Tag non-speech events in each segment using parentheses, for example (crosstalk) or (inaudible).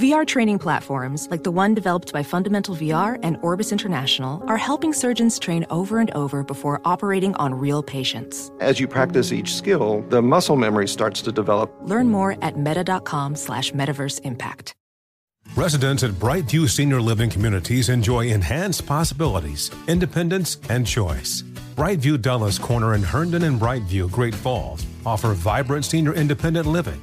VR training platforms, like the one developed by Fundamental VR and Orbis International, are helping surgeons train over and over before operating on real patients. As you practice each skill, the muscle memory starts to develop. Learn more at meta.com slash metaverse impact. Residents at Brightview Senior Living Communities enjoy enhanced possibilities, independence, and choice. Brightview Dulles Corner in Herndon and Brightview, Great Falls offer vibrant senior independent living,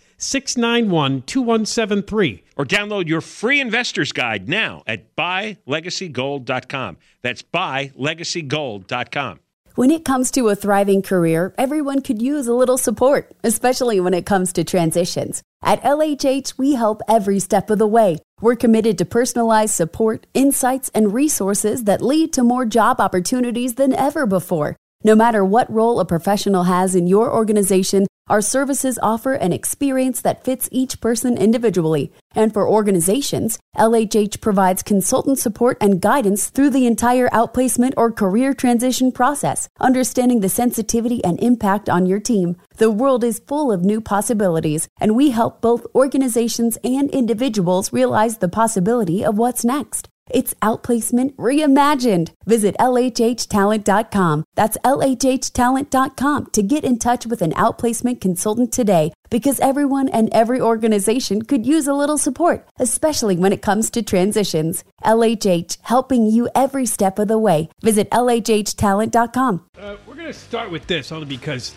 691 2173. Or download your free investor's guide now at buylegacygold.com. That's buylegacygold.com. When it comes to a thriving career, everyone could use a little support, especially when it comes to transitions. At LHH, we help every step of the way. We're committed to personalized support, insights, and resources that lead to more job opportunities than ever before. No matter what role a professional has in your organization, our services offer an experience that fits each person individually. And for organizations, LHH provides consultant support and guidance through the entire outplacement or career transition process, understanding the sensitivity and impact on your team. The world is full of new possibilities, and we help both organizations and individuals realize the possibility of what's next. It's outplacement reimagined. Visit LHHtalent.com. That's LHHtalent.com to get in touch with an outplacement consultant today because everyone and every organization could use a little support, especially when it comes to transitions. LHH, helping you every step of the way. Visit LHHtalent.com. Uh, we're going to start with this only because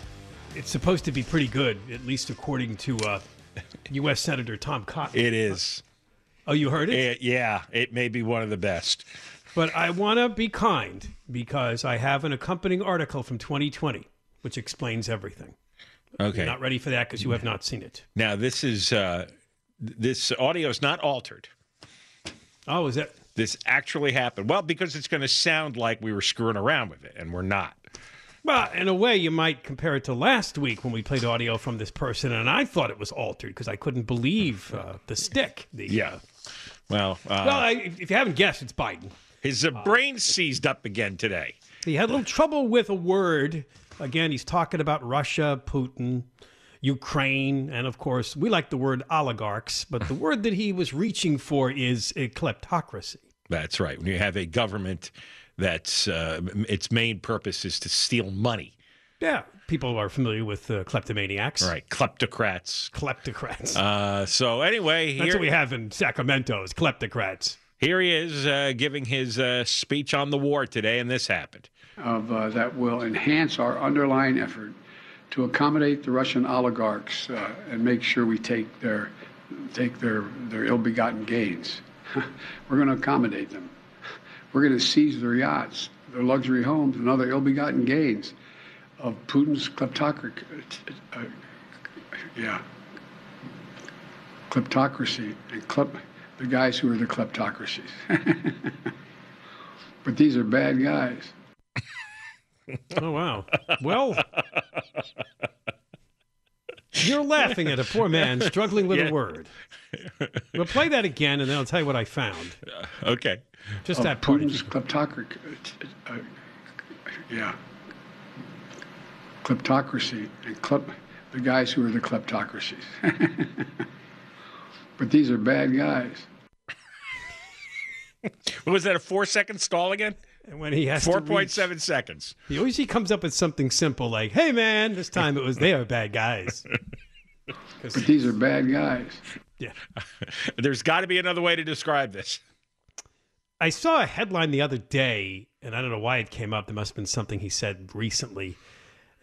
it's supposed to be pretty good, at least according to uh, (laughs) U.S. Senator Tom Cotton. It is. Oh, you heard it? It- yeah, it may be one of the best. But I want to be kind because I have an accompanying article from 2020 which explains everything. Okay. You're not ready for that because you have not seen it. Now this is uh, this audio is not altered. Oh, is that? This actually happened. Well, because it's going to sound like we were screwing around with it, and we're not. Well, in a way, you might compare it to last week when we played audio from this person, and I thought it was altered because I couldn't believe uh, the stick. The, Yeah. Well, uh, Well, I, if you haven't guessed, it's Biden. his uh, brain seized up again today. He had a little trouble with a word. Again, he's talking about Russia, Putin, Ukraine, and of course, we like the word oligarchs, but the word that he was reaching for is a kleptocracy. That's right. When you have a government that's uh, its main purpose is to steal money. Yeah, people are familiar with uh, kleptomaniacs, Right. Kleptocrats. Kleptocrats. Uh, so anyway, That's what we have in Sacramento is kleptocrats. here he is uh, giving his uh, speech on the war today, and this happened. of uh, that will enhance our underlying effort to accommodate the Russian oligarchs uh, and make sure we take their take their their ill-begotten gains. (laughs) We're going to accommodate them. We're going to seize their yachts, their luxury homes, and other ill-begotten gains of Putin's kleptocracy. Uh, yeah, kleptocracy and klep, the guys who are the kleptocracies. (laughs) but these are bad guys. (laughs) Oh wow. Well, (laughs) you're laughing at a poor man struggling with Yeah. a word. We'll play that again, and then I'll tell you what I found. Okay. Just of that part. Putin's kleptocracy. Uh, yeah, kleptocracy and klep, the guys who are the kleptocracies. (laughs) but these are bad guys. Was that a four second stall again? And when he has to Four reach- point seven seconds. He always he comes up with something simple like, "Hey man, this time it was they are bad guys." (laughs) But these are bad guys. Yeah. (laughs) There's got to be another way to describe this. I saw a headline the other day, and I don't know why it came up. There must have been something he said recently.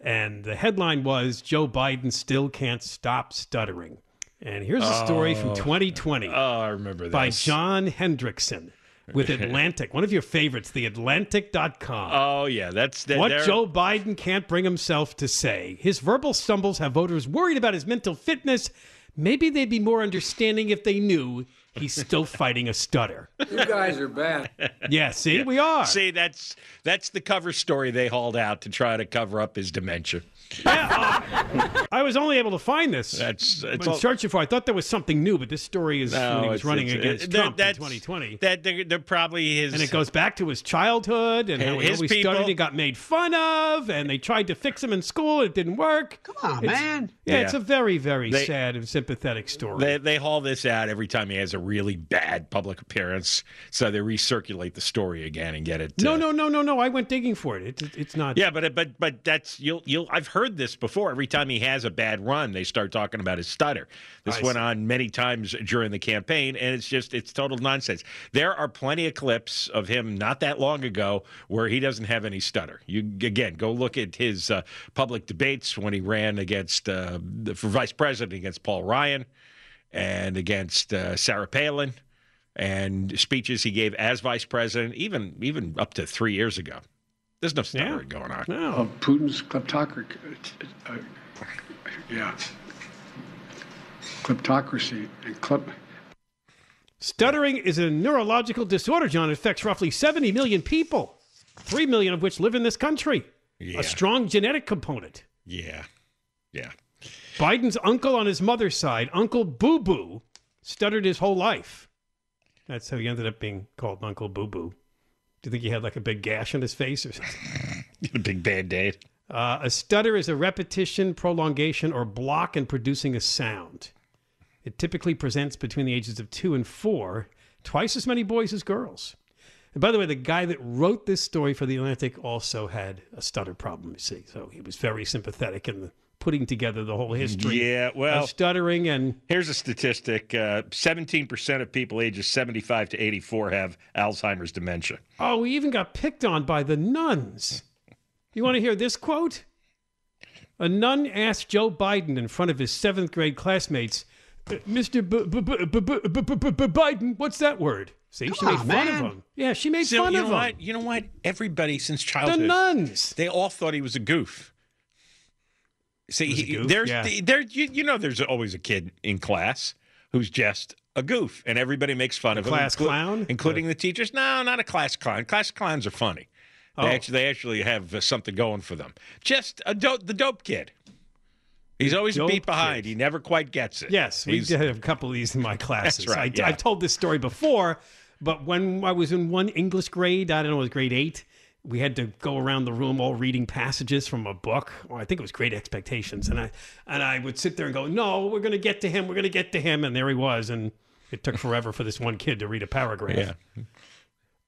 And the headline was Joe Biden still can't stop stuttering. And here's a story from 2020 Oh, I remember this. by John Hendrickson with (laughs) Atlantic, one of your favorites, the Atlantic.com. Oh yeah, that's that. what they're- Joe Biden can't bring himself to say. His verbal stumbles have voters worried about his mental fitness. Maybe they'd be more understanding if they knew he's still fighting a stutter. You guys are bad. Yeah, see, we are. See, that's that's the cover story they hauled out to try to cover up his dementia. (laughs) I was only able to find this. That's it's all- searching for. I thought there was something new, but this story is No, when he was it's- running it's- against it- Trump in 2020. That they're, they're probably his. and it goes back to his childhood and how he His always people- stuttered. He got made fun of, and they tried to fix him in school. It didn't work. Come on, man. Yeah, it's a very, very They- sad and sympathetic story. They, they haul this out every time he has a really bad public appearance, so they recirculate the story again and get it. no, uh, no, no, no, no. I went digging for it. It- it- it's not. Yeah, but but but that's you'll you'll. I've heard this before. Every time he has a bad run, they start talking about his stutter. This I went see. on many times during the campaign, and it's just it's total nonsense. There are plenty of clips of him not that long ago where he doesn't have any stutter. You again go look at his uh, public debates when he ran against uh, for vice president against Paul Ryan and against uh, Sarah Palin. And speeches he gave as vice president, even even up to three years ago. There's no stuttering going on. No. Of Putin's kleptocracy. Uh, yeah. Kleptocracy and klep. Stuttering is a neurological disorder, John. It affects roughly 70 million people, 3 million of which live in this country. Yeah. A strong genetic component. Yeah. Yeah. Biden's uncle on his mother's side, Uncle Boo Boo, stuttered his whole life. That's how he ended up being called Uncle Boo Boo. Do you think he had like a big gash on his face or something? (laughs) A big band aid. Uh, a stutter is a repetition, prolongation, or block in producing a sound. It typically presents between the ages of two and four, twice as many boys as girls. And by the way, the guy that wrote this story for The Atlantic also had a stutter problem, you see. So he was very sympathetic in the putting together the whole history. Yeah, well, stuttering and here's a statistic: uh, seventeen uh, percent of people ages seventy-five to eighty-four have Alzheimer's dementia. Oh, we even got picked on by the nuns. You want to hear this quote? A nun asked Joe Biden in front of his seventh-grade classmates, "Mr. Biden, what's that word?" See, she made fun of him. Yeah, she made fun you know of him. What? You know what? Everybody since childhood, the nuns, they all thought he was a goof. See, he- there's Yeah. there you, you know there's always a kid in class who's just a goof, and everybody makes fun of him, class clown? including the teachers. No, not a class clown. Class clowns are funny. They Oh. actually they actually have uh, something going for them. Just a dope, the dope kid. He's always a dope beat behind. kid. He never quite gets it. Yes, we He's- did have a couple of these in my (laughs) classes. right, I, yeah. I've told this story before, but when I was in one English grade, I don't know, it was grade eight, we had to go around the room all reading passages from a book. Or I think it was Great Expectations, and I and I would sit there and go, "No, we're going to get to him. We're going to get to him," and there he was, and it took forever for this one kid to read a paragraph. Yeah.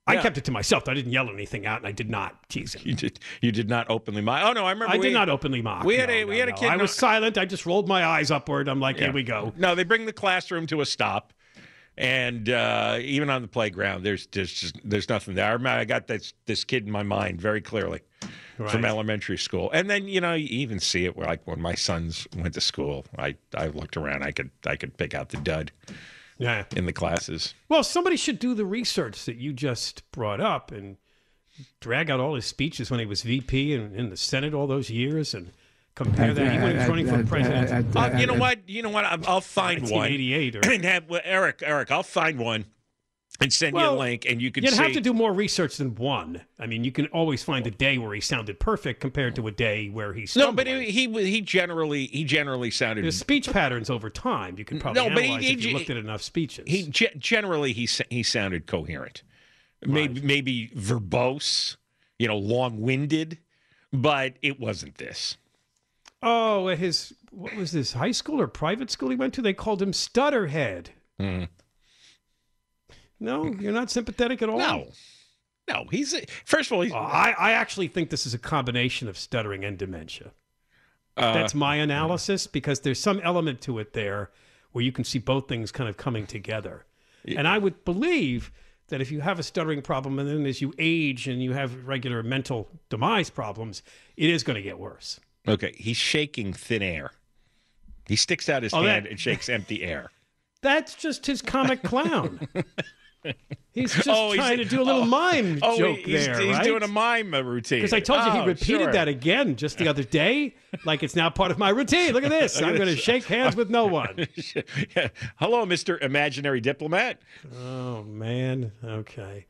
I Yeah. kept it to myself. I didn't yell anything out, and I did not tease him. (laughs) You did. You did not openly mock. Oh no, I remember. I we, did not openly mock. we had No, a- we no, had a no. kid I in was silent. I just rolled my eyes upward. I'm like, Yeah. here we go. No, they bring the classroom to a stop, and uh, even on the playground, there's just there's nothing there. I remember I got this this kid in my mind very clearly from elementary school, and then you know you even see it where like when my sons went to school, I I looked around, I could I could pick out the dud Yeah. in the classes. Well, somebody should do the research that you just brought up and drag out all his speeches when he was VP and in the Senate all those years and compare that. He when he was running for president. Uh, you know what? You know what? I'll, I'll find one 1988 or- and (clears throat) have well, Eric. Eric, I'll find one and send you a link, and you can You'd see. have to do more research than one. I mean, you can always find a day where he sounded perfect compared to a day where he no, but he, he he generally he generally sounded There's speech patterns over time. You can probably No, but he- analyze he- if you looked at enough speeches. He ge- generally he he sounded coherent, maybe maybe verbose, you know, long winded, but it wasn't this. Oh, at his what was this high school or private school he went to? They called him Stutterhead. Mm-hmm. No, you're not sympathetic at all. No, No, he's first of all. He's, Uh, I, I actually think this is a combination of stuttering and dementia. uh, That's my analysis because there's some element to it there where you can see both things kind of coming together. And I would believe that if you have a stuttering problem and then as you age and you have regular mental demise problems, it is going to get worse. Okay. He's shaking thin air. He sticks out his Oh, that- hand and shakes empty air. (laughs) That's just his comic clown. (laughs) He's just Oh, he's- trying to do a oh. little oh, mime Oh, joke he's, there, he's right? doing a mime routine. Because I told you he Oh, repeated sure. that again just the other day, like it's now part of my routine. Look at (laughs) this. I'm going to shake hands with no one. Yeah. Hello, Mister Imaginary Diplomat. Oh, man. Okay.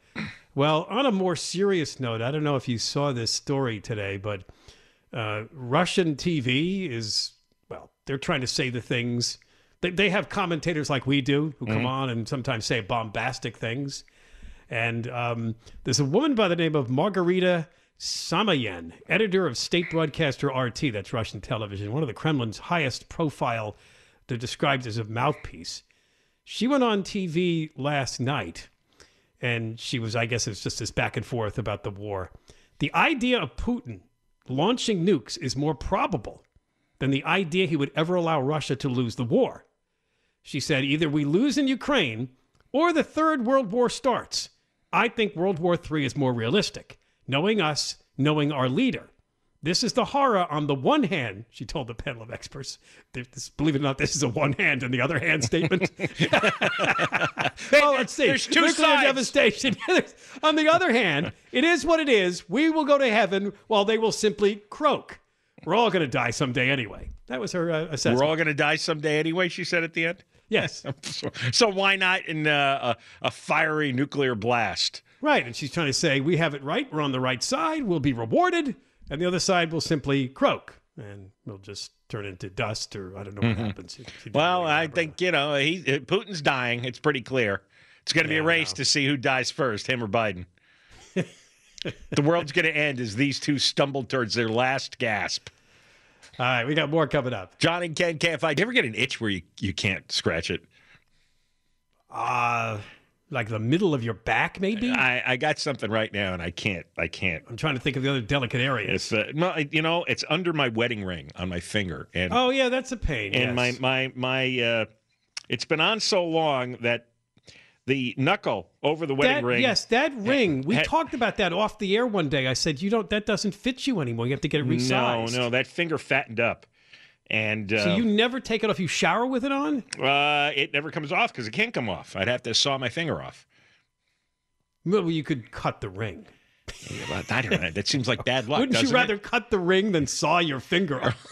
Well, on a more serious note, I don't know if you saw this story today, but uh, Russian TV is, well, they're trying to say the things. They, they have commentators like we do who come on and sometimes say bombastic things. And um, there's a woman by the name of Margarita Simonyan, editor of state broadcaster RT, that's Russian television, one of the Kremlin's highest profile, they're described as a mouthpiece. She went on TV last night and she was, I guess it's just this back and forth about the war. The idea of Putin launching nukes is more probable than the idea he would ever allow Russia to lose the war. She said, either we lose in Ukraine or the Third World War starts. I think World War III is more realistic, knowing us, knowing our leader. This is the horror on the one hand, she told the panel of experts. This, believe it or not, this is a one hand and the other hand statement. (laughs) (laughs) oh, let's see. there's two Nuclear sides. devastation. (laughs) on the other hand, it is what it is. We will go to heaven while they will simply croak. We're all going to die someday anyway. That was her uh, assessment. We're all going to die someday anyway. She said at the end. yes. So, so why not in uh, a, a fiery nuclear blast? Right. And she's trying to say, we have it right. We're on the right side. We'll be rewarded. And the other side will simply croak and we'll just turn into dust or I don't know what happens. She- she didn't Mm-hmm. Well, really I think you know he uh, Putin's dying. It's pretty clear. It's going to be a race know. to see who dies first, him or Biden. the world's going to end as these two stumble towards their last gasp. All right. We got more coming up. John and Ken can't fight. Do you ever get an itch where you, you can't scratch it? Uh, like the middle of your back, maybe? I, I got something right now, and I can't. I can't. I'm trying to think of the other delicate areas. It's uh, no, you know, it's under my wedding ring on my finger, and Oh, yeah. That's a pain. and yes. my my my. Uh, it's been on so long that the knuckle over the wedding that, ring. Yes, that ring. We ha- talked about that off the air one day. I said, you don't. That doesn't fit you anymore. You have to get it resized. No, no, that finger fattened up, and uh, So you never take it off. You shower with it on. uh, it never comes off because it can't come off. I'd have to saw my finger off. Well, you could cut the ring. I don't know. That seems like bad luck. Wouldn't you doesn't it? rather cut the ring than saw your finger off?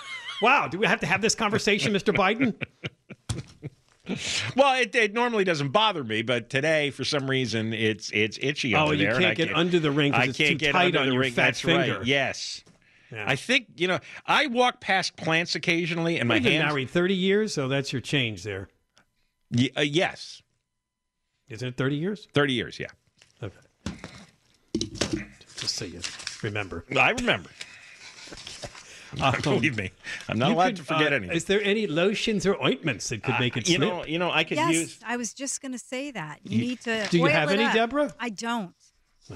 (laughs) wow. Do we have to have this conversation, Mr. Biden? Well, it, it normally doesn't bother me, but today, for some reason, it's it's itchy Oh, you can't get under the ring. I can't too get tight under on the your ring. fat That's finger. right. Yes. Yeah. I think you know. I walk past plants occasionally, and my You've been hands. married 30 years, so that's your change there. Y- uh, yes, Isn't it 30 years? thirty years. Yeah, Okay. Just so you remember. I remember. (laughs) Believe me, I'm not Um, You allowed could, to forget uh, anything. Is there any lotions or ointments that could make it you snip? know, you know, I could Yes, use. I was just going to say that. You, You- need to. Do you oil have it any, up. Deborah? I don't.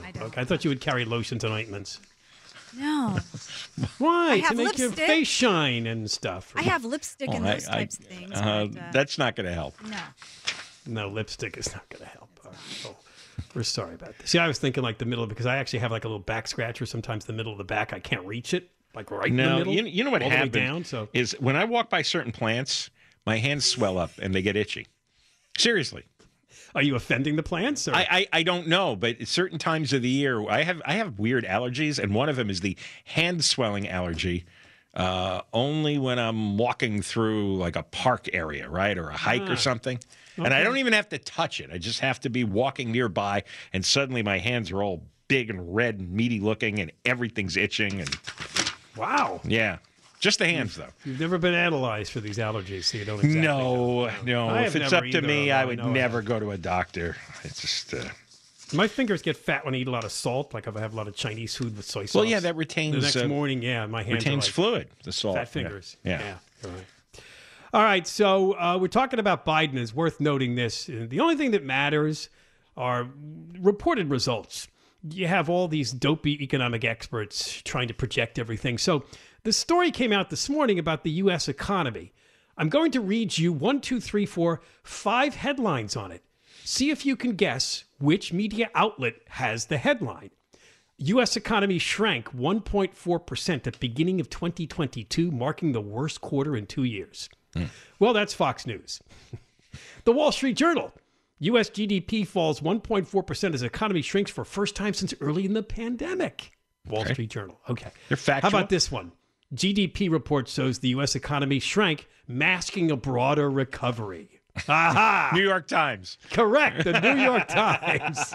I don't. Okay, I thought you would carry lotions and ointments. No, (laughs) Why? to have make your face shine and stuff. I have lipstick Oh, and I- those I- types of things. uh, but, uh, that's not going to help. no. No, lipstick is not going to help. All right, oh, we're sorry about this. See, I was thinking like the middle because I actually have like a little back scratcher. Sometimes the middle of the back, I can't reach it, like right in the middle. you, you know what all the happens down. So is when I walk by certain plants, my hands swell up and they get itchy. Seriously, are you offending the plants? Or? I, I I don't know, but certain times of the year, I have I have weird allergies, and one of them is the hand swelling allergy. Uh, only when I'm walking through like a park area, right, or a hike Ah. or something, and I don't even have to touch it. I just have to be walking nearby, and suddenly my hands are all big and red and meaty looking, and everything's itching, and wow, yeah, just the hands though. you've never been analyzed for these allergies, so you don't exactly. know. No, no. I If it's up to me, I I would know never go to a doctor. It's just. Uh, My fingers get fat when I eat a lot of salt. Like if I have a lot of Chinese food with soy sauce. well, yeah, that retains. the next uh, morning, yeah, my hands retains like fluid. The salt. fat Yeah. fingers. Yeah. you're right. All right, so uh, we're talking about Biden. It's worth noting this. The only thing that matters are reported results. you have all these dopey economic experts trying to project everything. So the story came out this morning about the U.S. economy. I'm going to read you one, two, three, four, five headlines on it. See if you can guess which media outlet has the headline. U.S. economy shrank 1.4% at beginning of 2022, marking the worst quarter in two years. Hmm. Well, that's Fox News. (laughs) the Wall Street Journal. U.S. GDP falls 1.4% as economy shrinks for first time since early in the pandemic. Wall Street Journal. Okay. How about this one? GDP report shows the U.S. economy shrank, masking a broader recovery. Aha! (laughs) New York Times. Correct. The New York Times.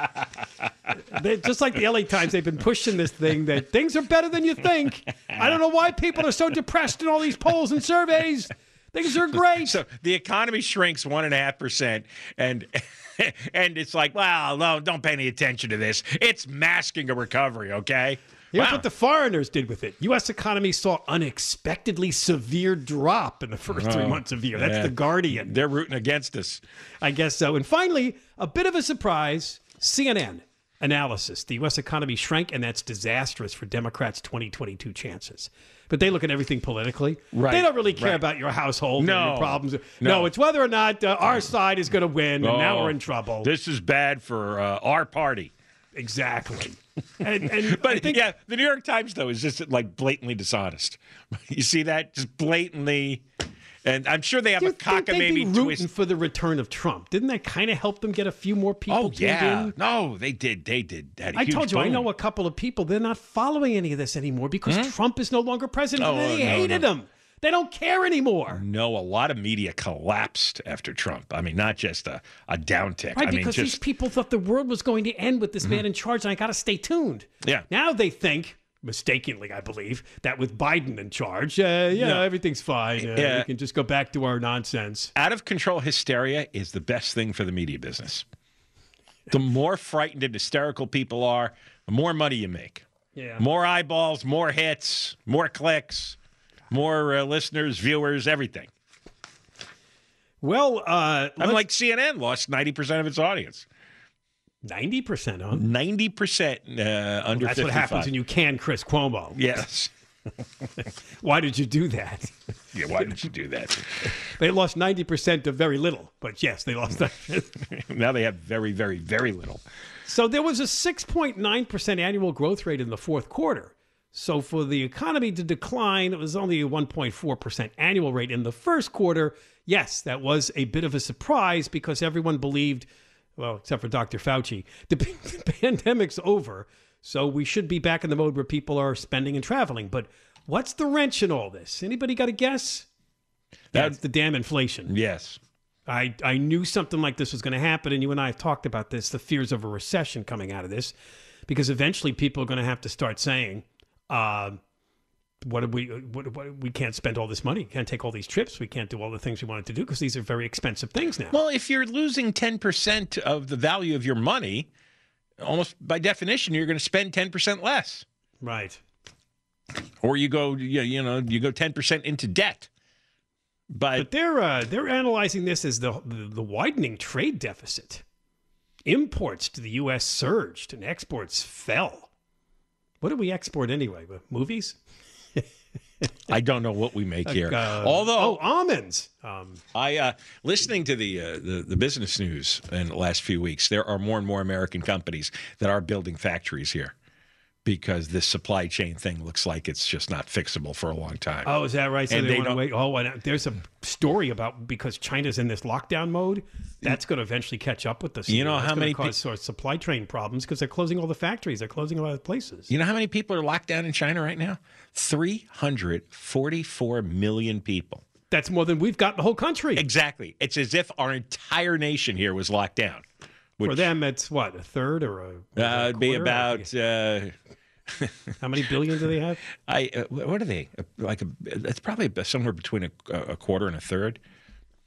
They, just like the LA Times, they've been pushing this thing that things are better than you think. I don't know why people are so depressed in all these polls and surveys. Things are great. So the economy shrinks one and a half percent, and (laughs) and it's like, well, no, don't pay any attention to this. It's masking a recovery. Okay. Here's Wow. what the foreigners did with it. U.S. economy saw unexpectedly severe drop in the first three Oh, months of the year. That's yeah. the Guardian. They're rooting against us. I guess so. And finally, a bit of a surprise CNN analysis. The U.S. economy shrank, and that's disastrous for Democrats' 2022 chances. But they look at everything politically. Right, They don't really care right. about your household No, your problems. No, no. it's whether or not uh, our side is going to win, and now Oh, we're in trouble. This is bad for uh, our party. Exactly. (laughs) And, and I But think yeah, the New York Times though is just like blatantly dishonest. (laughs) You see that? Just blatantly. And I'm sure they have a think they'd cockamamie rooting twist. for the return of Trump? Didn't that kind of help them get a few more people Oh yeah, in? no, they did. They did. Had a I huge told you, I know a couple of people. They're not following any of this anymore because hmm? Trump is no longer president. Oh, and they no, hated no. him. They don't care anymore. No, a lot of media collapsed after Trump. I mean, not just a, a downtick. Right, I mean, because just Mm-hmm. these people thought the world was going to end with this man in charge, and I got to stay tuned. Yeah. Now they think, mistakenly, I believe, that with Biden in charge, uh, yeah, No. everything's fine. Uh, Yeah. We can just go back to our nonsense. out of control hysteria is the best thing for the media business. The more frightened and hysterical people are, the more money you make. Yeah. More eyeballs, more hits, more clicks, more uh, listeners, viewers, everything. Well, uh, I'm like CNN lost 90% of its audience. ninety percent, huh? 90% uh, under That's 55. what happens when you can Chris Cuomo. Yes. (laughs) (laughs) Why did you do that? Yeah, why did you do that? (laughs) They lost ninety percent of very little, but yes, they lost that. now they have very, very, very little. So there was a 6.9% annual growth rate in the fourth quarter. So for the economy to decline, it was only a 1.4% annual rate in the first quarter. Yes, that was a bit of a surprise because everyone believed, well, except for Dr. Fauci, the, (laughs) the pandemic's over. So we should be back in the mode where people are spending and traveling. But what's the wrench in all this? Anybody got a guess? That's the damn inflation. Yes. I, I knew something like this was going to happen, and you and I have talked about this the fears of a recession coming out of this, because eventually people are going to have to start saying, uh, what do we what, what, we can't spend all this money, can't take all these trips, we can't do all the things we wanted to do because these are very expensive things now. Well, if you're losing 10% of the value of your money, almost by definition, you're going to spend 10% less. right. Or you go, you you know, you go 10% into debt. But, But they're uh, they're analyzing this as the, the the widening trade deficit. Imports to the U.S. surged and exports fell. What do we export anyway? Movies? (laughs) I don't know what we make here. Uh, Although oh, almonds. Um, I uh, listening to the, uh, the the business news in the last few weeks, there are more and more American companies that are building factories here because this supply chain thing looks like it's just not fixable for a long time. Oh, is that right? So And they, they want to don't- wait. Oh, and uh, there's a story about because China's in this lockdown mode. That's going to eventually catch up with us. You know That's how many pe- sort of supply chain problems because they're closing all the factories. They're closing a lot of places. You know how many people are locked down in China right now? 344 million people. That's more than we've got in the whole country. Exactly. It's as if our entire nation here was locked down. For them, it's what a third or a, Uh, it'd be about uh, (laughs) how many billion do they have? I uh, what are they Uh, like? A, it's probably somewhere between a, a quarter and a third.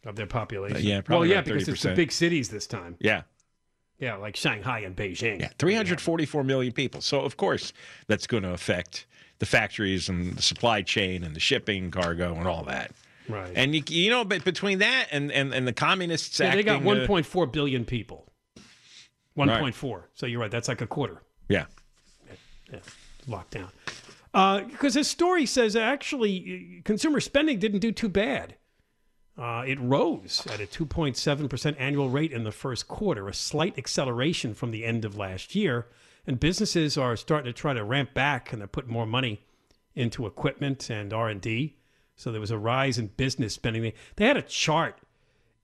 of their population. Uh, yeah, well, yeah, because it's the big cities this time. Yeah, Yeah, like Shanghai and Beijing. yeah, 344 million people. So of course that's going to affect the factories and the supply chain and the shipping, cargo, and all that. Right. And you, you know, but between that and and, and the communists Yeah, they got acting, uh, 1.4 billion people. 1.4. So you're right. That's like a quarter. Yeah. lockdown. Because his story says actually uh, consumer spending didn't do too bad. Uh, it rose at a 2.7% annual rate in the first quarter, a slight acceleration from the end of last year. And businesses are starting to try to ramp back and they're putting more money into equipment and R&D. So there was a rise in business spending. They, they had a chart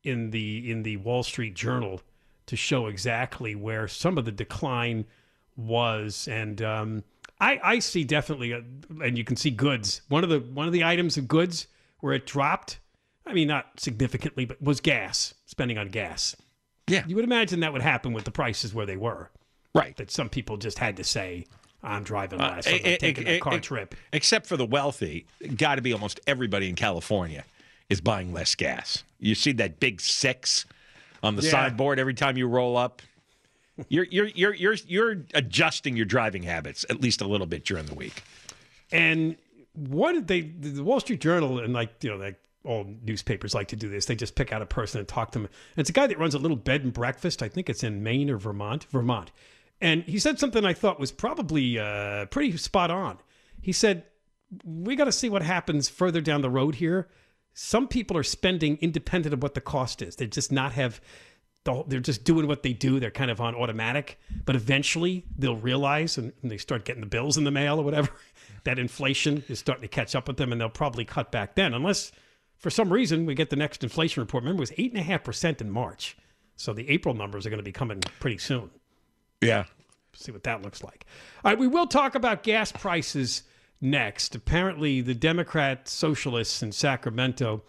in the in the Wall Street Journal to show exactly where some of the decline was, and um, I, I see definitely, a, and you can see goods. One of the one of the items of goods where it dropped. I mean, not significantly, but was gas spending on gas. Yeah. You would imagine that would happen with the prices where they were. Right. That some people just had to say, "I'm driving Uh, less. I'm eh, eh, taking a car eh, trip." Except for the wealthy, got to be almost everybody in California is buying less gas. You see that big six on the Yeah. sideboard every time you roll up. You're you're you're you're you're adjusting your driving habits at least a little bit during the week. And what did they, the Wall Street Journal and like, you know, like all newspapers like to do this. They just pick out a person and talk to them. And it's a guy that runs a little bed and breakfast. I think it's in Maine or Vermont, Vermont. And he said something I thought was probably uh, pretty spot on. He said, we got to see what happens further down the road here. Some people are spending independent of what the cost is. They just not have the- they're just doing what they do. They're kind of on automatic, but eventually they'll realize and, and they start getting the bills in the mail or whatever (laughs) that inflation is starting to catch up with them, and they'll probably cut back then, unless for some reason we get the next inflation report. Remember, it was eight and a half percent in March, so the April numbers are going to be coming pretty soon. Yeah. See what that looks like. All right, we will talk about gas prices next. Apparently, the Democrat socialists in Sacramento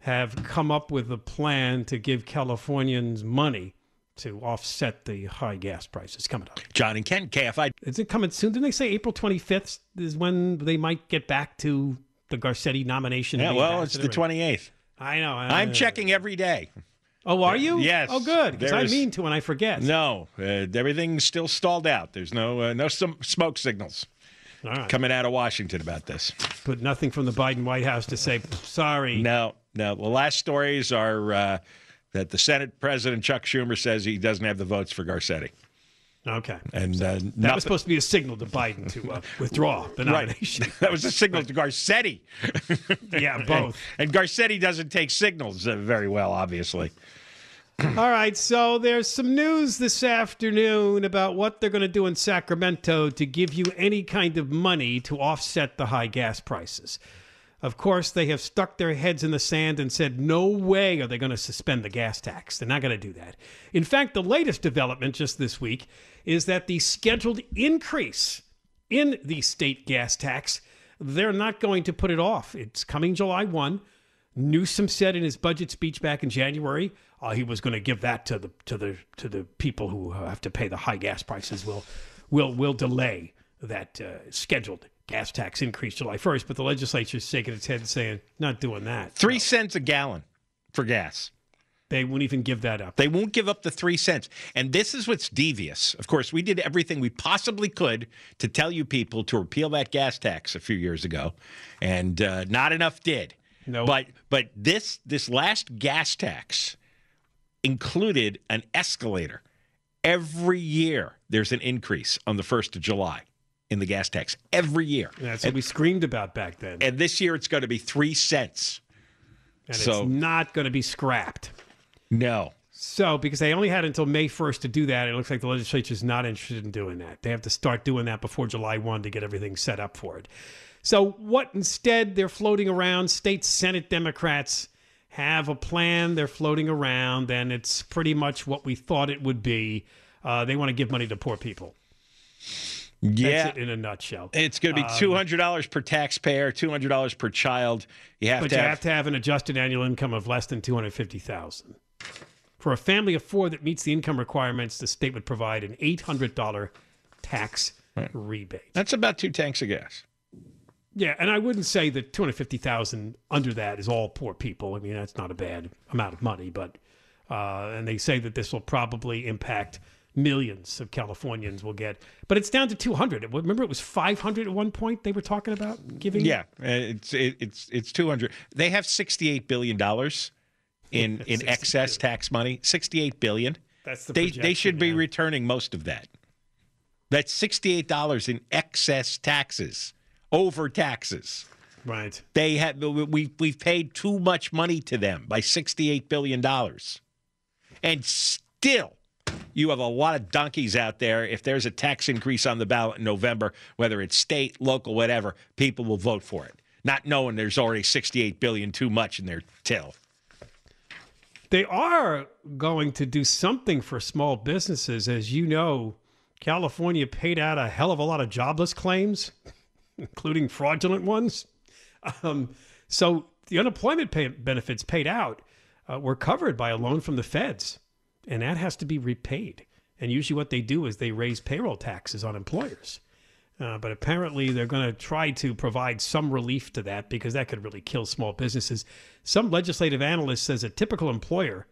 have come up with a plan to give Californians money to offset the high gas prices coming up. John and Ken, KFI. Is it coming soon? Didn't they say April 25th is when they might get back to the Garcetti nomination? Yeah, well, it's the 28th. I know. I I'm checking every day. Oh, are you? Yes. Oh, good. Because I mean to and I forget. No, uh, everything's still stalled out. There's no uh, no some smoke signals right. coming out of Washington about this. But nothing from the Biden White House to say, sorry. No, no. The last stories are uh, that the Senate President Chuck Schumer says he doesn't have the votes for Garcetti, Okay. and uh, That nothing- was supposed to be a signal to Biden to uh, (laughs) withdraw the right. nomination. (laughs) that was a signal to Garcetti. yeah, (laughs) both. And Garcetti doesn't take signals uh, very well, obviously. (clears throat) All right, so there's some news this afternoon about what they're going to do in Sacramento to give you any kind of money to offset the high gas prices. Of course, they have stuck their heads in the sand and said, no way are they going to suspend the gas tax. They're not going to do that. In fact, the latest development just this week is that the scheduled increase in the state gas tax, they're not going to put it off. It's coming July 1. Newsom said in his budget speech back in January, uh, he was going to give that to the to the to the people who have to pay the high gas prices. Will will will delay that uh, scheduled gas tax increase July 1st. But the legislature is shaking its head and saying, not doing that. Three cents a gallon for gas. They won't even give that up. They won't give up the three cents. And this is what's devious. Of course, we did everything we possibly could to tell you people to repeal that gas tax a few years ago, and uh, not enough did. No. But but this this last gas tax included an escalator. Every year there's an increase on the first of July in the gas tax. Every year. That's what we screamed about back then. And this year it's going to be three cents. And so- it's not going to be scrapped. No. So, because they only had until May 1st to do that, it looks like the legislature is not interested in doing that. They have to start doing that before July 1 to get everything set up for it. So, what instead they're floating around, state Senate Democrats have a plan they're floating around, and it's pretty much what we thought it would be. Uh, they want to give money to poor people. Yeah. That's it in a nutshell. It's going to be two hundred dollars per taxpayer, two hundred dollars per child. You have but to you have, have to have an adjusted annual income of less than 250000 For a family of four that meets the income requirements, the state would provide an $800 tax rebate. That's about two tanks of gas. Yeah, and I wouldn't say that 250000 under that is all poor people. I mean, that's not a bad amount of money, but uh, and they say that this will probably impact millions of Californians will get. But it's down to 200. Remember it was 500 at one point they were talking about giving Yeah, uh, it's it, it's it's two hundred. They have sixty eight billion dollars in (laughs) in excess tax money. Sixty eight billion. That's the they they should be yeah. returning most of that. That's $68 in excess taxes, over taxes. Right. They have we we've paid too much money to them by 68 billion dollars. And still you have a lot of donkeys out there. If there's a tax increase on the ballot in November, whether it's state, local, whatever, people will vote for it, not knowing there's already 68 billion too much in their till. They are going to do something for small businesses. As you know, California paid out a hell of a lot of jobless claims, including fraudulent ones. Um, so the unemployment pay- benefits paid out uh, were covered by a loan from the feds, and that has to be repaid. And usually, what they do is they raise payroll taxes on employers. Uh, but apparently, they're going to try to provide some relief to that because that could really kill small businesses. Some legislative analyst says a typical employer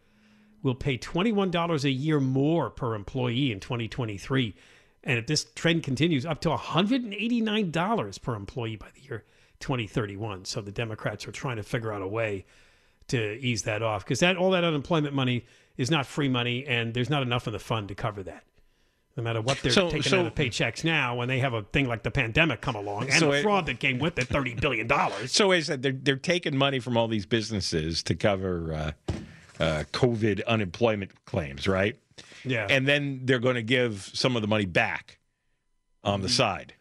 will pay $21 a year more per employee in 2023. And if this trend continues, up to $189 per employee by the year 2031. So the Democrats are trying to figure out a way to ease that off because that all that unemployment money is not free money, and there's not enough in the fund to cover that. No matter what they're So- taking so- out of paychecks now, when they have a thing like the pandemic come along and So the it- fraud that came with it, thirty billion dollars. So is that they're they're taking money from all these businesses to cover uh, uh, COVID unemployment claims, right? Yeah, And then they're going to give some of the money back on the side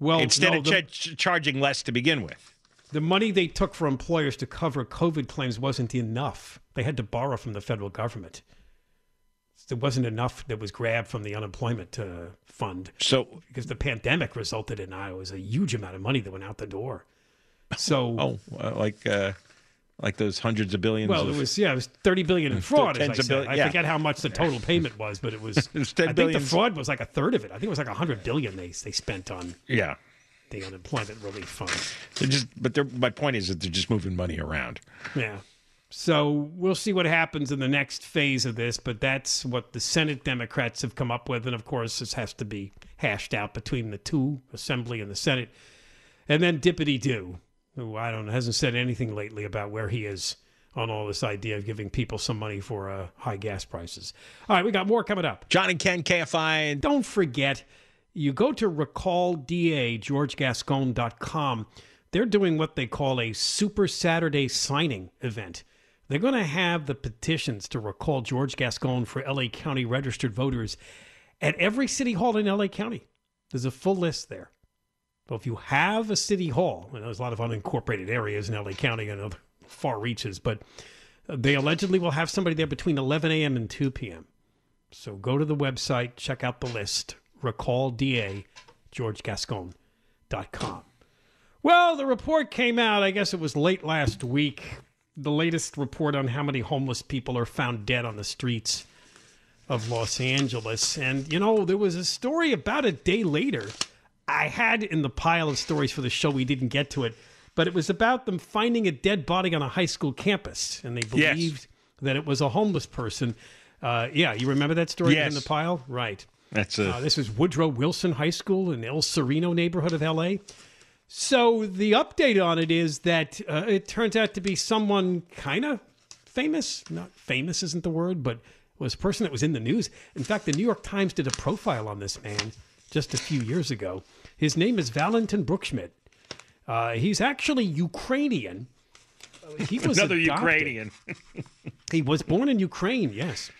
well, instead no, of the, ch- charging less to begin with. the money they took for employers to cover COVID claims wasn't enough. They had to borrow from the federal government. There wasn't enough that was grabbed from the unemployment uh, fund. So because the pandemic resulted in it was a huge amount of money that went out the door. So, oh, like uh, like those hundreds of billions. well, of, it was yeah, it was thirty billion in fraud. As I Tens of said, billion- I yeah. forget how much the total (laughs) payment was, but it was. It was 10 I think the fraud was like a third of it. I think it was like a hundred billion they they spent on yeah. the unemployment relief fund. They're just, but they're, my point is that they're just moving money around. Yeah. So we'll see what happens in the next phase of this, but that's what the Senate Democrats have come up with. And of course, this has to be hashed out between the two, Assembly and the Senate. And then Dippity Doo, who I don't know, hasn't said anything lately about where he is on all this idea of giving people some money for uh, high gas prices. All right, we got more coming up. John and Ken KFI. And- Don't forget, you go to recallda, georgegascon.com. They're doing what they call a Super Saturday signing event. They're going to have the petitions to recall George Gascon for LA County registered voters at every city hall in LA County. There's a full list there. So if you have a city hall, and there's a lot of unincorporated areas in LA County and other far reaches, but uh, they allegedly will have somebody there between 11 a.m. and 2 p.m. So go to the website, check out the list, recallda, georgegascon.com. Well, the report came out, I guess it was late last week. The latest report on how many homeless people are found dead on the streets of Los Angeles. And, you know, there was a story about a day later I had in the pile of stories for the show. We didn't get to it, but it was about them finding a dead body on a high school campus. And they Yes. believed that it was a homeless person. Uh, yeah, you remember that story Yes. in the pile? Right. That's a Uh, this is Woodrow Wilson High School in El Sereno neighborhood of LA. So the update on it is that uh, it turns out to be someone kind of famous. Not famous isn't the word, but was a person that was in the news. In fact, the New York Times did a profile on this man just a few years ago. His name is Valentin Broeksmit. Uh, he's actually Ukrainian. (laughs) He was another adopted. Ukrainian. (laughs) He was born in Ukraine. Yes,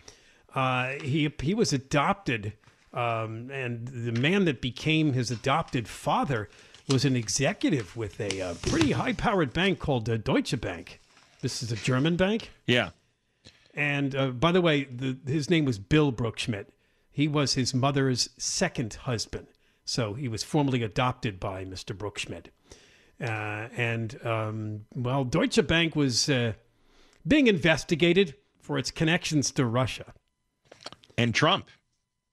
uh, he he was adopted, um, and the man that became his adopted father was an executive with a uh, pretty high-powered bank called uh, Deutsche Bank. This is a German bank, Yeah. and uh, by the way, the, his name was Bill Broeksmit. He was his mother's second husband, so he was formally adopted by Mr. Broeksmit. Uh, and um, well, Deutsche Bank was uh, being investigated for its connections to Russia And Trump.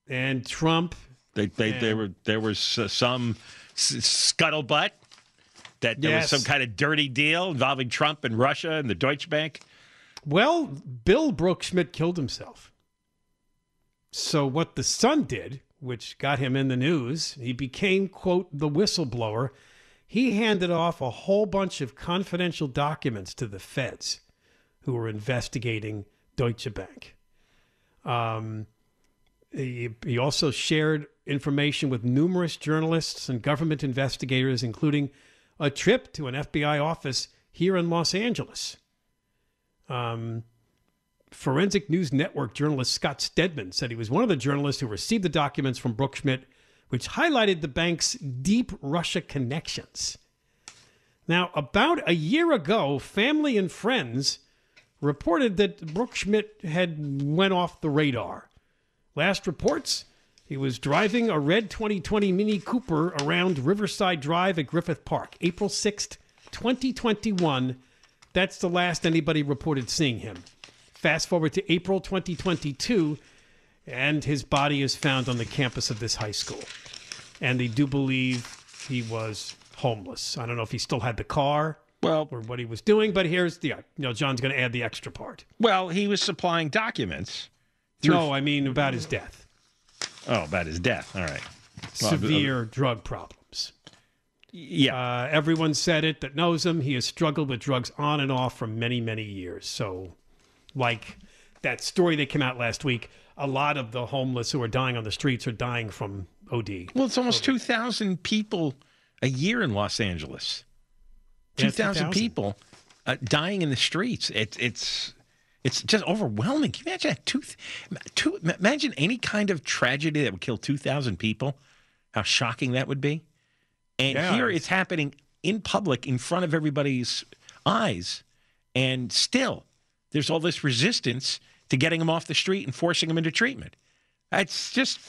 and Trump. They, they, there And- were there was uh, some s- scuttlebutt that there Yes. was some kind of dirty deal involving Trump and Russia and the Deutsche Bank. Well, Bill Broeksmit killed himself. So what the son did, which got him in the news, he became quote the whistleblower. He handed off a whole bunch of confidential documents to the feds, who were investigating Deutsche Bank. Um, he, he also shared information with numerous journalists and government investigators, including a trip to an FBI office here in Los Angeles. Um, Forensic News Network journalist Scott Stedman said he was one of the journalists who received the documents from Broeksmit, which highlighted the bank's deep Russia connections. Now, about a year ago, family and friends reported that Broeksmit had went off the radar. Last reports, he was driving a red 2020 Mini Cooper around Riverside Drive at Griffith Park, April 6th, 2021. That's the last anybody reported seeing him. Fast forward to April 2022, and his body is found on the campus of this high school. And they do believe he was homeless. I don't know if he still had the car Well, or what he was doing, but here's the, you know, John's going to add the extra part. well, he was supplying documents. No, I mean about his death. Oh, about his death. All right. Well, uh, Severe drug problems. Yeah. Uh, everyone said it that knows him. He has struggled with drugs on and off for many, many years. So, like that story that came out last week, a lot of the homeless who are dying on the streets are dying from OD. Well, it's almost 2,000 people a year in Los Angeles. Yeah, 2,000 2,000. people uh, dying in the streets. It's it's it's just overwhelming. Can you imagine that? Two, two, imagine any kind of tragedy that would kill 2,000 people. How shocking that would be. And Yeah, here it's happening in public in front of everybody's eyes. And still, there's all this resistance to getting them off the street and forcing them into treatment. It's just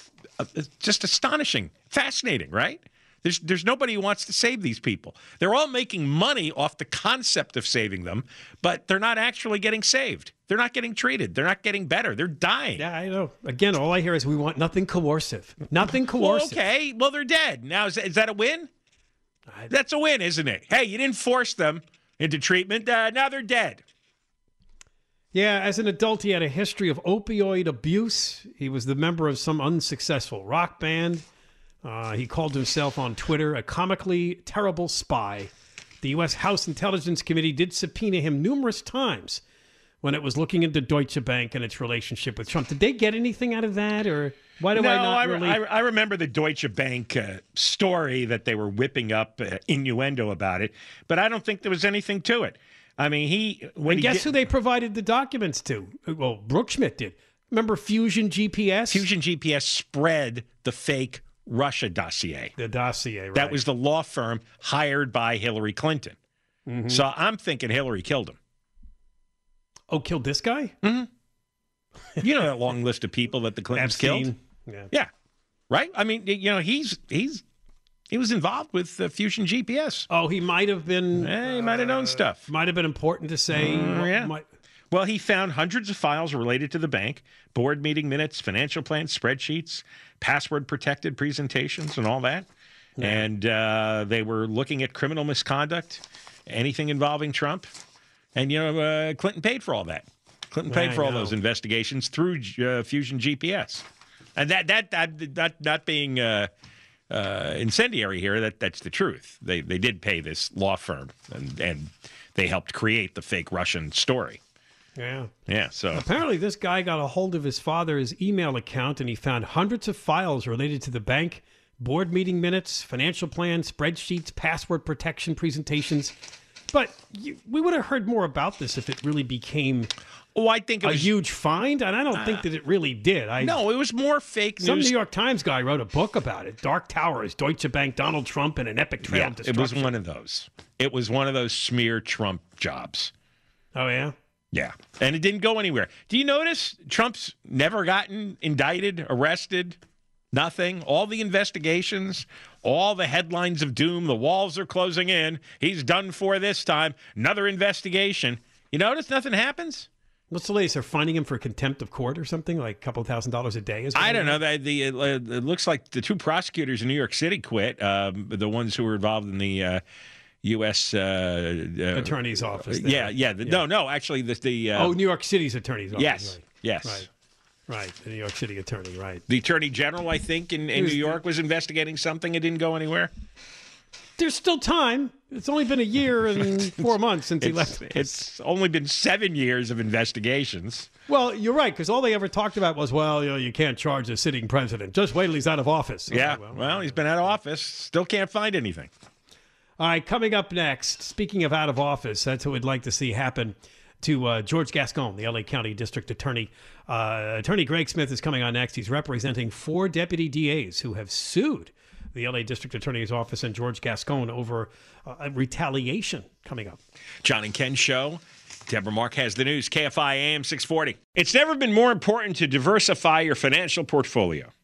it's just astonishing, fascinating, right? There's there's nobody who wants to save these people. They're all making money off the concept of saving them, but they're not actually getting saved. They're not getting treated. They're not getting better. They're dying. Yeah, I know. Again, all I hear is we want nothing coercive. Nothing Well, coercive. okay. Well, they're dead. Now, is that, is that a win? That's a win, isn't it? Hey, you didn't force them into treatment. Uh, now they're dead. Yeah, as an adult, he had a history of opioid abuse. He was the member of some unsuccessful rock band. Uh, he called himself on Twitter a comically terrible spy. The U.S. House Intelligence Committee did subpoena him numerous times when it was looking into Deutsche Bank and its relationship with Trump. Did they get anything out of that, or why do no, I not I, really? I, I remember the Deutsche Bank uh, story that they were whipping up uh, innuendo about it, but I don't think there was anything to it. I mean, he when and he guess did- who they provided the documents to? Well, Broeksmit did. Remember Fusion GPS? Fusion GPS spread the fake Russia dossier. the dossier. Right? That was the law firm hired by Hillary Clinton. Mm-hmm. So I'm thinking Hillary killed him. oh, killed this guy. You know that long list of people that the Clintons killed. Yeah. Yeah, right. I mean, you know, he's he's he was involved with uh, Fusion GPS. Oh, he might have been. Eh, he might have known stuff. Might have been important to say. what yeah. might- Well, he found hundreds of files related to the bank, board meeting minutes, financial plans, spreadsheets, password protected presentations, and all that. Yeah. And uh, they were looking at criminal misconduct, anything involving Trump. And, you know, uh, Clinton paid for all that. Clinton paid I for all those investigations through uh, Fusion GPS. And that, that, that, that not being uh, incendiary here, that, that's the truth. They, they did pay this law firm, and, and they helped create the fake Russian story. yeah. Yeah, so Apparently, this guy got a hold of his father's email account and he found hundreds of files related to the bank, board meeting minutes, financial plans, spreadsheets, password protection presentations. But you, we would have heard more about this if it really became oh, I think it a huge find, and I don't think uh, that it really did. I no, it was more fake news. Some. New York Times guy wrote a book about it. Dark Towers, Deutsche Bank, Donald Trump, and an epic trail yeah, of it was one of those. It was one of those smear Trump jobs. Oh yeah. Yeah, and it didn't go anywhere. Do you notice Trump's never gotten indicted, arrested? Nothing. All the investigations, all the headlines of doom. The walls are closing in. He's done for this time. Another investigation. You notice nothing happens. What's the latest? They're finding him for contempt of court or something, like a couple thousand dollars a day. Is I don't know. That the uh, it looks like the two prosecutors in New York City quit. Um, the ones who were involved in the uh, U.S. Uh, uh, Attorney's office. there. Yeah, yeah. The, No, no. Actually, the, the uh, Oh, New York City's attorney's office. yes, Right. yes. Right. Right. The New York City attorney. Right. The attorney general, I think, in, in was New York was investigating something. It didn't go anywhere. There's still time. It's only been a year and (laughs) four months since he left. it's only been seven years of investigations. Well, you're right, because all they ever talked about was, well, you know, you can't charge a sitting president. Just wait till he's out of office. Yeah. Oh, Well, he's been out of office. Still can't find anything. All right, coming up next, speaking of out of office, that's what we'd like to see happen to uh, George Gascon, the LA County District Attorney. Uh, Attorney Greg Smith is coming on next. He's representing four deputy DAs who have sued the LA District Attorney's Office and George Gascon over uh, retaliation coming up. John and Ken Show. Deborah Mark has the news. KFI AM 640. It's never been more important to diversify your financial portfolio.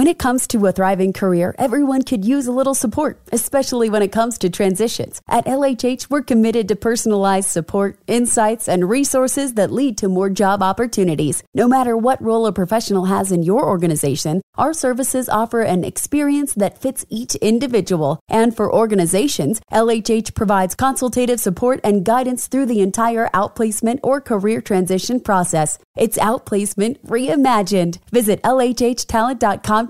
When it comes to a thriving career, everyone could use a little support, especially when it comes to transitions. At LHH, we're committed to personalized support, insights, and resources that lead to more job opportunities. No matter what role a professional has in your organization, our services offer an experience that fits each individual. And for organizations, LHH provides consultative support and guidance through the entire outplacement or career transition process. It's outplacement reimagined. Visit LHHtalent.com